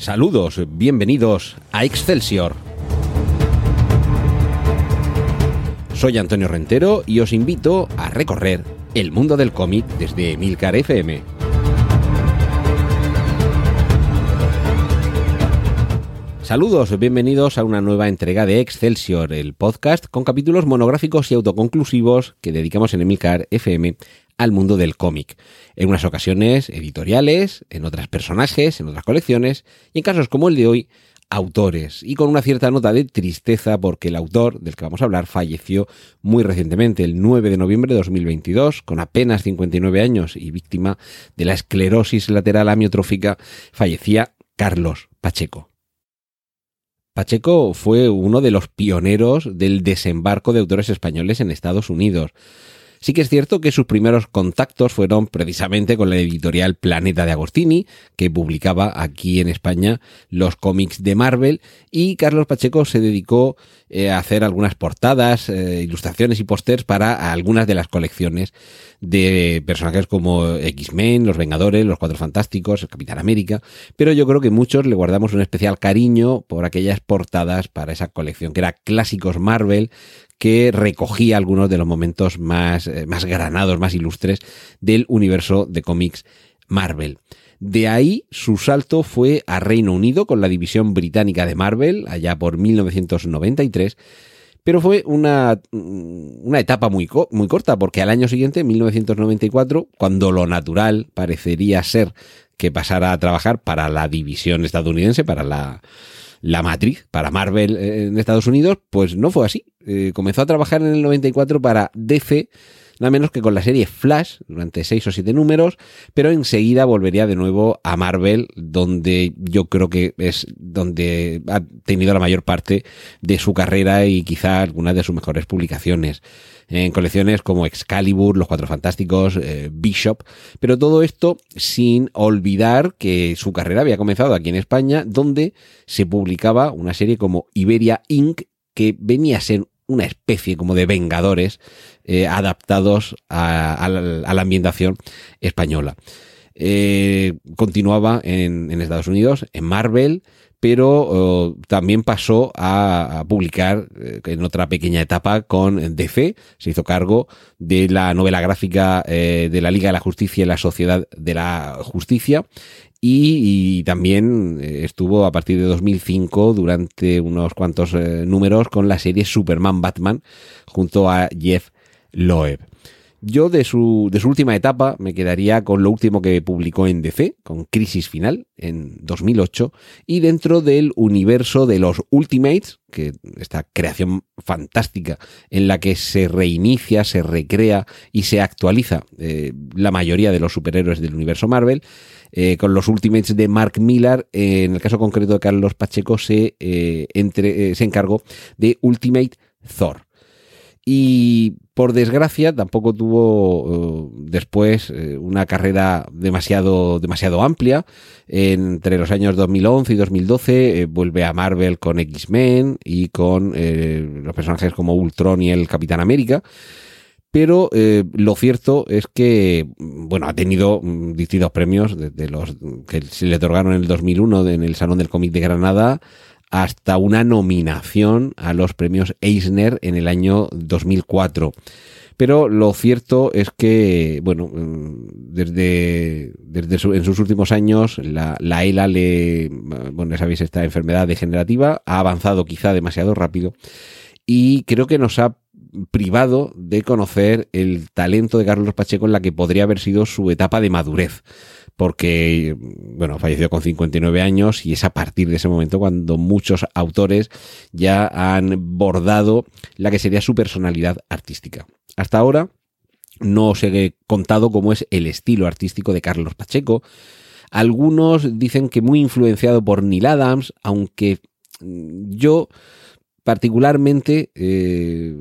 Saludos, bienvenidos a Excelsior. Soy Antonio Rentero y os invito a recorrer el mundo del cómic desde Emilcar FM. Saludos, bienvenidos a una nueva entrega de Excelsior, el podcast con capítulos monográficos y autoconclusivos que dedicamos en Emilcar FM al mundo del cómic. En unas ocasiones editoriales, en otras personajes, en otras colecciones y en casos como el de hoy, autores. Y con una cierta nota de tristeza porque el autor del que vamos a hablar falleció muy recientemente, el 9 de noviembre de 2022, con apenas 59 años y víctima de la esclerosis lateral amiotrófica, fallecía Carlos Pacheco. Pacheco fue uno de los pioneros del desembarco de autores españoles en Estados Unidos. Sí que es cierto que sus primeros contactos fueron precisamente con la editorial Planeta de Agostini, que publicaba aquí en España los cómics de Marvel, y Carlos Pacheco se dedicó eh, a hacer algunas portadas, eh, ilustraciones y pósters para algunas de las colecciones de personajes como X-Men, Los Vengadores, Los Cuatro Fantásticos, el Capitán América, pero yo creo que muchos le guardamos un especial cariño por aquellas portadas para esa colección, que era Clásicos Marvel, que recogía algunos de los momentos más, eh, más granados, más ilustres del universo de cómics Marvel. De ahí su salto fue a Reino Unido con la división británica de Marvel, allá por 1993, pero fue una, una etapa muy, muy corta, porque al año siguiente, 1994, cuando lo natural parecería ser que pasara a trabajar para la división estadounidense, para la, la matriz para Marvel en Estados Unidos, pues no fue así. Eh, comenzó a trabajar en el 94 para DC, nada menos que con la serie Flash, durante seis o siete números, pero enseguida volvería de nuevo a Marvel, donde yo creo que es donde ha tenido la mayor parte de su carrera y quizá algunas de sus mejores publicaciones en colecciones como Excalibur, Los Cuatro Fantásticos, eh, Bishop, pero todo esto sin olvidar que su carrera había comenzado aquí en España, donde se publicaba una serie como Iberia Inc., que venía a ser una especie como de Vengadores eh, adaptados a, la, ambientación española. Eh, continuaba en, Estados Unidos, en Marvel, pero también pasó a, publicar eh, en otra pequeña etapa con DC, se hizo cargo de la novela gráfica de la Liga de la Justicia y la Sociedad de la Justicia y, también eh, estuvo a partir de 2005 durante unos cuantos números con la serie Superman Batman junto a Jeff Loeb. Yo de su, de su última etapa me quedaría con lo último que publicó en DC, con Crisis Final, en 2008, y dentro del universo de los Ultimates, que esta creación fantástica en la que se reinicia, se recrea y se actualiza eh, la mayoría de los superhéroes del universo Marvel, eh, con los Ultimates de Mark Millar, eh, en el caso concreto de Carlos Pacheco, se, entre, se encargó de Ultimate Thor. Y por desgracia tampoco tuvo eh, después eh, una carrera demasiado, demasiado amplia. Entre los años 2011 y 2012 eh, vuelve a Marvel con X-Men y con los personajes como Ultron y el Capitán América. Pero lo cierto es que, bueno, ha tenido mm, distintos premios, desde los que se le otorgaron en el 2001 en el Salón del Cómic de Granada hasta una nominación a los premios Eisner en el año 2004. Pero lo cierto es que, bueno, mm, desde, desde en sus últimos años la, la ELA le, bueno, ya sabéis, esta enfermedad degenerativa ha avanzado quizá demasiado rápido y creo que nos ha privado de conocer el talento de Carlos Pacheco en la que podría haber sido su etapa de madurez porque, bueno, falleció con 59 años y es a partir de ese momento cuando muchos autores ya han bordado la que sería su personalidad artística. Hasta ahora no os he contado cómo es el estilo artístico de Carlos Pacheco. Algunos dicen que muy influenciado por Neil Adams, aunque yo particularmente eh,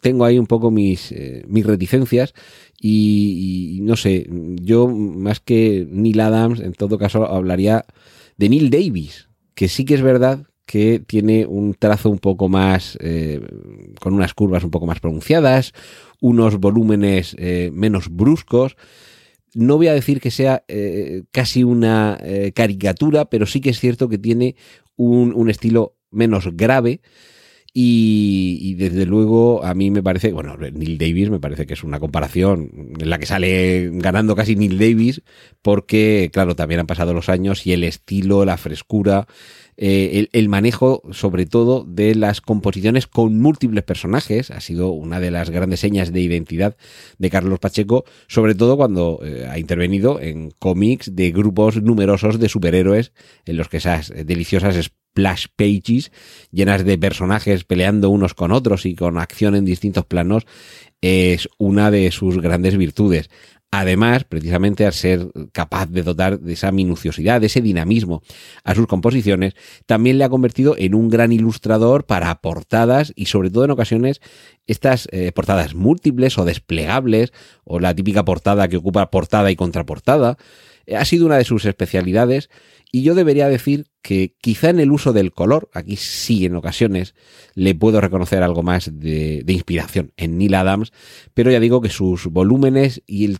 tengo ahí un poco mis, eh, mis reticencias y, no sé, yo más que Neil Adams, en todo caso hablaría de Neil Davis, que sí que es verdad que tiene un trazo un poco más, eh, con unas curvas un poco más pronunciadas, unos volúmenes eh, menos bruscos. no voy a decir que sea casi una caricatura, pero sí que es cierto que tiene un, un estilo menos grave. Y, y, desde luego a mí me parece, bueno, Neil Davis me parece que es una comparación en la que sale ganando casi Neil Davis, porque claro, también han pasado los años y el estilo, la frescura, eh, el, manejo sobre todo de las composiciones con múltiples personajes ha sido una de las grandes señas de identidad de Carlos Pacheco, sobre todo cuando eh, ha intervenido en cómics de grupos numerosos de superhéroes en los que esas deliciosas splash pages llenas de personajes peleando unos con otros y con acción en distintos planos es una de sus grandes virtudes. Además, precisamente al ser capaz de dotar de esa minuciosidad, de ese dinamismo a sus composiciones, también le ha convertido en un gran ilustrador para portadas y sobre todo en ocasiones estas eh, portadas múltiples o desplegables o la típica portada que ocupa portada y contraportada. Ha sido una de sus especialidades y yo debería decir que quizá en el uso del color, aquí sí en ocasiones le puedo reconocer algo más de, de inspiración en Neil Adams, pero ya digo que sus volúmenes y el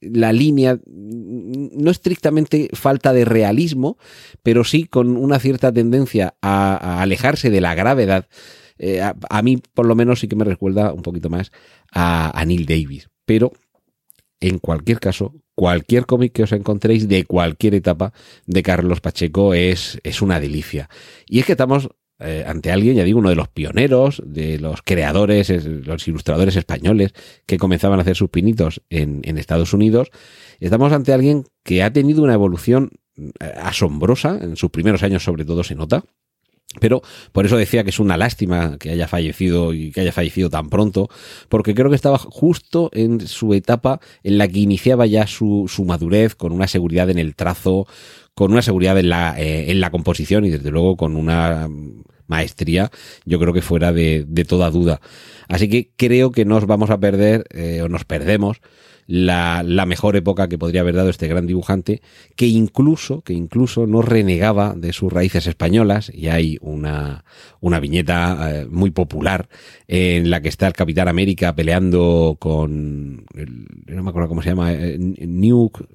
la línea, no estrictamente falta de realismo, pero sí con una cierta tendencia a, a alejarse de la gravedad. Eh, a, mí, por lo menos, sí que me recuerda un poquito más a Neil Davis. Pero, en cualquier caso, cualquier cómic que os encontréis de cualquier etapa de Carlos Pacheco es, es una delicia. Y es que estamos eh, ante alguien, ya digo, uno de los pioneros, de los creadores, los ilustradores españoles que comenzaban a hacer sus pinitos en, en Estados Unidos. Estamos ante alguien que ha tenido una evolución eh, asombrosa, en sus primeros años sobre todo se nota, pero por eso decía que es una lástima que haya fallecido y que haya fallecido tan pronto, porque creo que estaba justo en su etapa en la que iniciaba ya su, su madurez, con una seguridad en el trazo, con una seguridad en la, eh, en la composición y desde luego con una maestría, yo creo que fuera de, de toda duda. Así que creo que nos vamos a perder eh, o nos perdemos la, la, mejor época que podría haber dado este gran dibujante, que incluso, que incluso no renegaba de sus raíces españolas, y hay una, una viñeta eh, muy popular en la que está el Capitán América peleando con, el, no me acuerdo cómo se llama, eh, Nuke,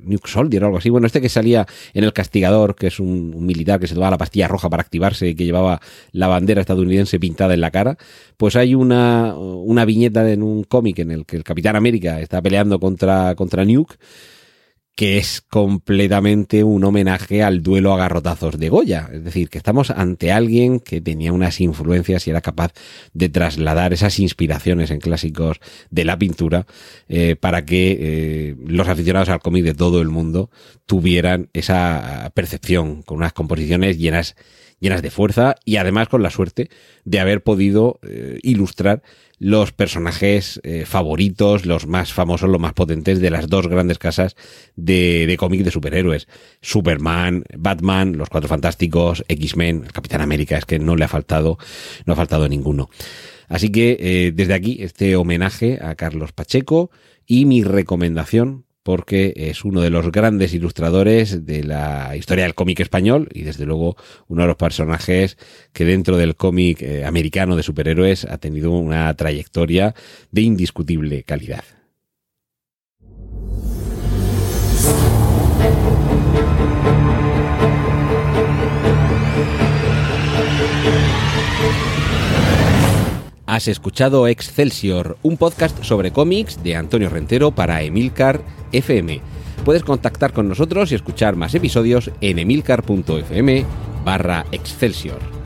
Nuke Soldier o algo así, bueno, este que salía en El Castigador, que es un, un militar que se tomaba la pastilla roja para activarse y que llevaba la bandera estadounidense pintada en la cara, pues hay una, una viñeta en un cómic en el que el Capitán América está peleando contra, contra Nuke, que es completamente un homenaje al duelo a garrotazos de Goya. Es decir, que estamos ante alguien que tenía unas influencias y era capaz de trasladar esas inspiraciones en clásicos de la pintura eh, para que eh, los aficionados al cómic de todo el mundo tuvieran esa percepción con unas composiciones llenas llenas de fuerza y además con la suerte de haber podido eh, ilustrar los personajes eh, favoritos, los más famosos, los más potentes de las dos grandes casas de, de cómic de superhéroes. Superman, Batman, los Cuatro Fantásticos, X-Men, Capitán América, es que no le ha faltado, no ha faltado ninguno. Así que eh, desde aquí este homenaje a Carlos Pacheco y mi recomendación porque es uno de los grandes ilustradores de la historia del cómic español y desde luego uno de los personajes que dentro del cómic eh, americano de superhéroes ha tenido una trayectoria de indiscutible calidad. Has escuchado Excelsior, un podcast sobre cómics de Antonio Rentero para Emilcar FM. Puedes contactar con nosotros y escuchar más episodios en emilcar.fm barra Excelsior.